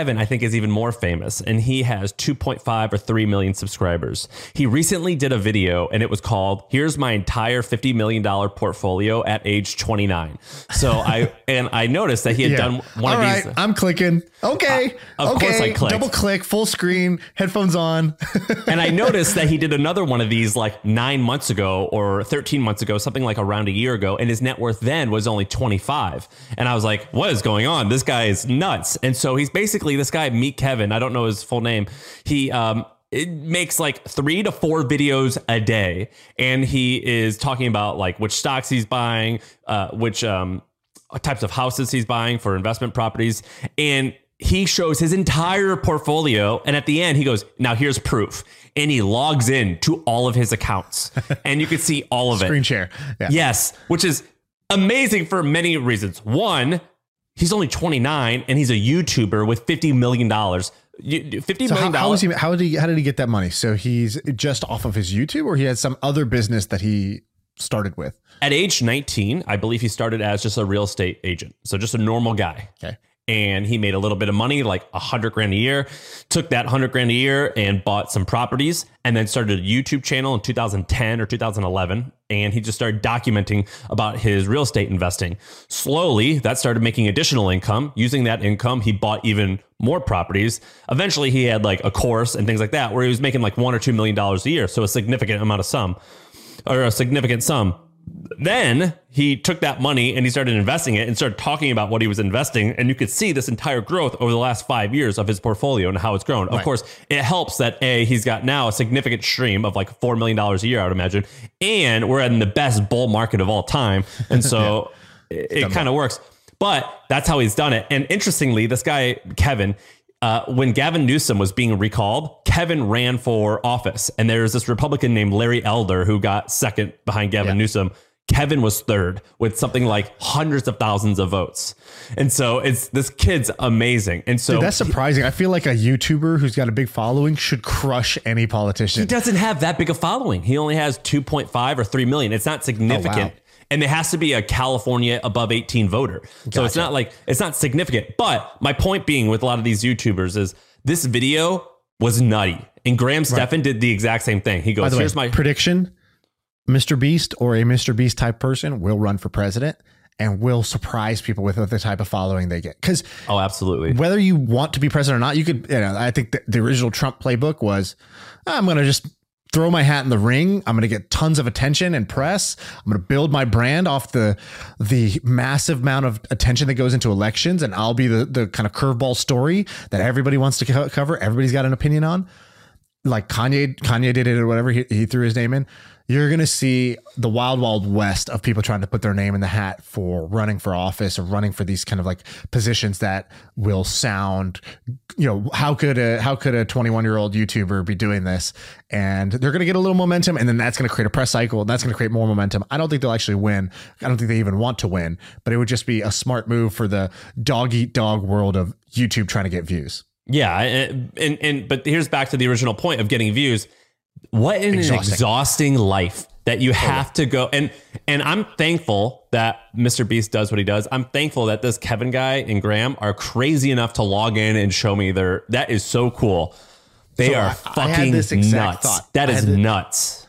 Kevin, I think, is even more famous, and he has 2.5 or 3 million subscribers. He recently did a video, and it was called "Here's My Entire 50 million dollar portfolio at age 29." So I and I noticed that he had Yeah. done one All of right, these. I'm clicking. Okay. Uh, of okay. course I clicked. Double click, full screen, headphones on. and I noticed that he did another one of these like nine months ago or 13 months ago, something like around a year ago. And his net worth then was only 25. And I was like, what is going on? This guy is nuts. And so he's basically this guy, Meet Kevin. I don't know his full name. He, um, it makes like three to four videos a day. And he is talking about like which stocks he's buying, uh, which, um, types of houses he's buying for investment properties. And he shows his entire portfolio. And at the end, he goes, Now here's proof. And he logs in to all of his accounts. and you can see all of it. Screen share. Yeah. Yes, which is amazing for many reasons. One, he's only 29 and he's a YouTuber with $50 million. You- $50 So million how, how he? How did he? How did he get that money? So he's just off of his YouTube, or he had some other business that he started with. At age 19, I believe he started as just a real estate agent. So just a normal guy. Okay. And he made a little bit of money, like a hundred grand a year. Took that hundred grand a year and bought some properties, and then started a YouTube channel in 2010 or 2011. And he just started documenting about his real estate investing. Slowly, that started making additional income. Using that income, he bought even more properties. Eventually, he had like a course and things like that, where he was making like one or two million dollars a year, so a significant amount of sum or a significant sum. Then he took that money and he started investing it and started talking about what he was investing. And you could see this entire growth over the last five years of his portfolio and how it's grown. Of course, it helps that A, he's got now a significant stream of like $4 million a year, I would imagine. And we're in the best bull market of all time. And so it, it kind of works. But that's how he's done it. And interestingly, this guy, Kevin, uh, when Gavin Newsom was being recalled, Kevin ran for office. And there's this Republican named Larry Elder who got second behind Gavin Newsom. Kevin was third with something like hundreds of thousands of votes. And so it's this kid's amazing. And so Dude, that's surprising. I feel like a YouTuber who's got a big following should crush any politician. he doesn't have that big a following. He only has 2.5 or 3 million. It's not oh, significant. And it has to be a California above 18 voter. So it's not like it's not significant. But my point being with a lot of these YouTubers is this video was nutty. And Graham Stephan did the exact same thing. He goes, the way, "Here's my prediction: Mr. Beast or a Mr. Beast type person will run for president and will surprise people with the type of following they get. Because Oh, absolutely. whether you want to be president or not, you could. You know, I think the, the original Trump playbook was, I'm going to just throw my hat in the ring. I'm going to get tons of attention and press. I'm going to build my brand off the the massive amount of attention that goes into elections, and I'll be the the kind of curveball story that everybody wants to co- cover. Everybody's got an opinion on. Like Kanye, Kanye did it or whatever. He, he threw his name in. You're gonna see the wild, wild west of people trying to put their name in the hat for running for office or running for these kind of like positions that will sound, you know, how could a how could a 21 year old YouTuber be doing this? And they're gonna get a little momentum, and then that's gonna create a press cycle, and that's gonna create more momentum. I don't think they'll actually win. I don't think they even want to win, but it would just be a smart move for the dog eat dog world of YouTube trying to get views. Yeah, and, and and but here's back to the original point of getting views. What an Exhausting. exhausting, life that you have to go and and I'm thankful that Mr. Beast does what he does. I'm thankful that this Kevin guy and Graham are crazy enough to log in and show me their that is so cool. They So are I- I fucking exact nuts. thought. That I is nuts.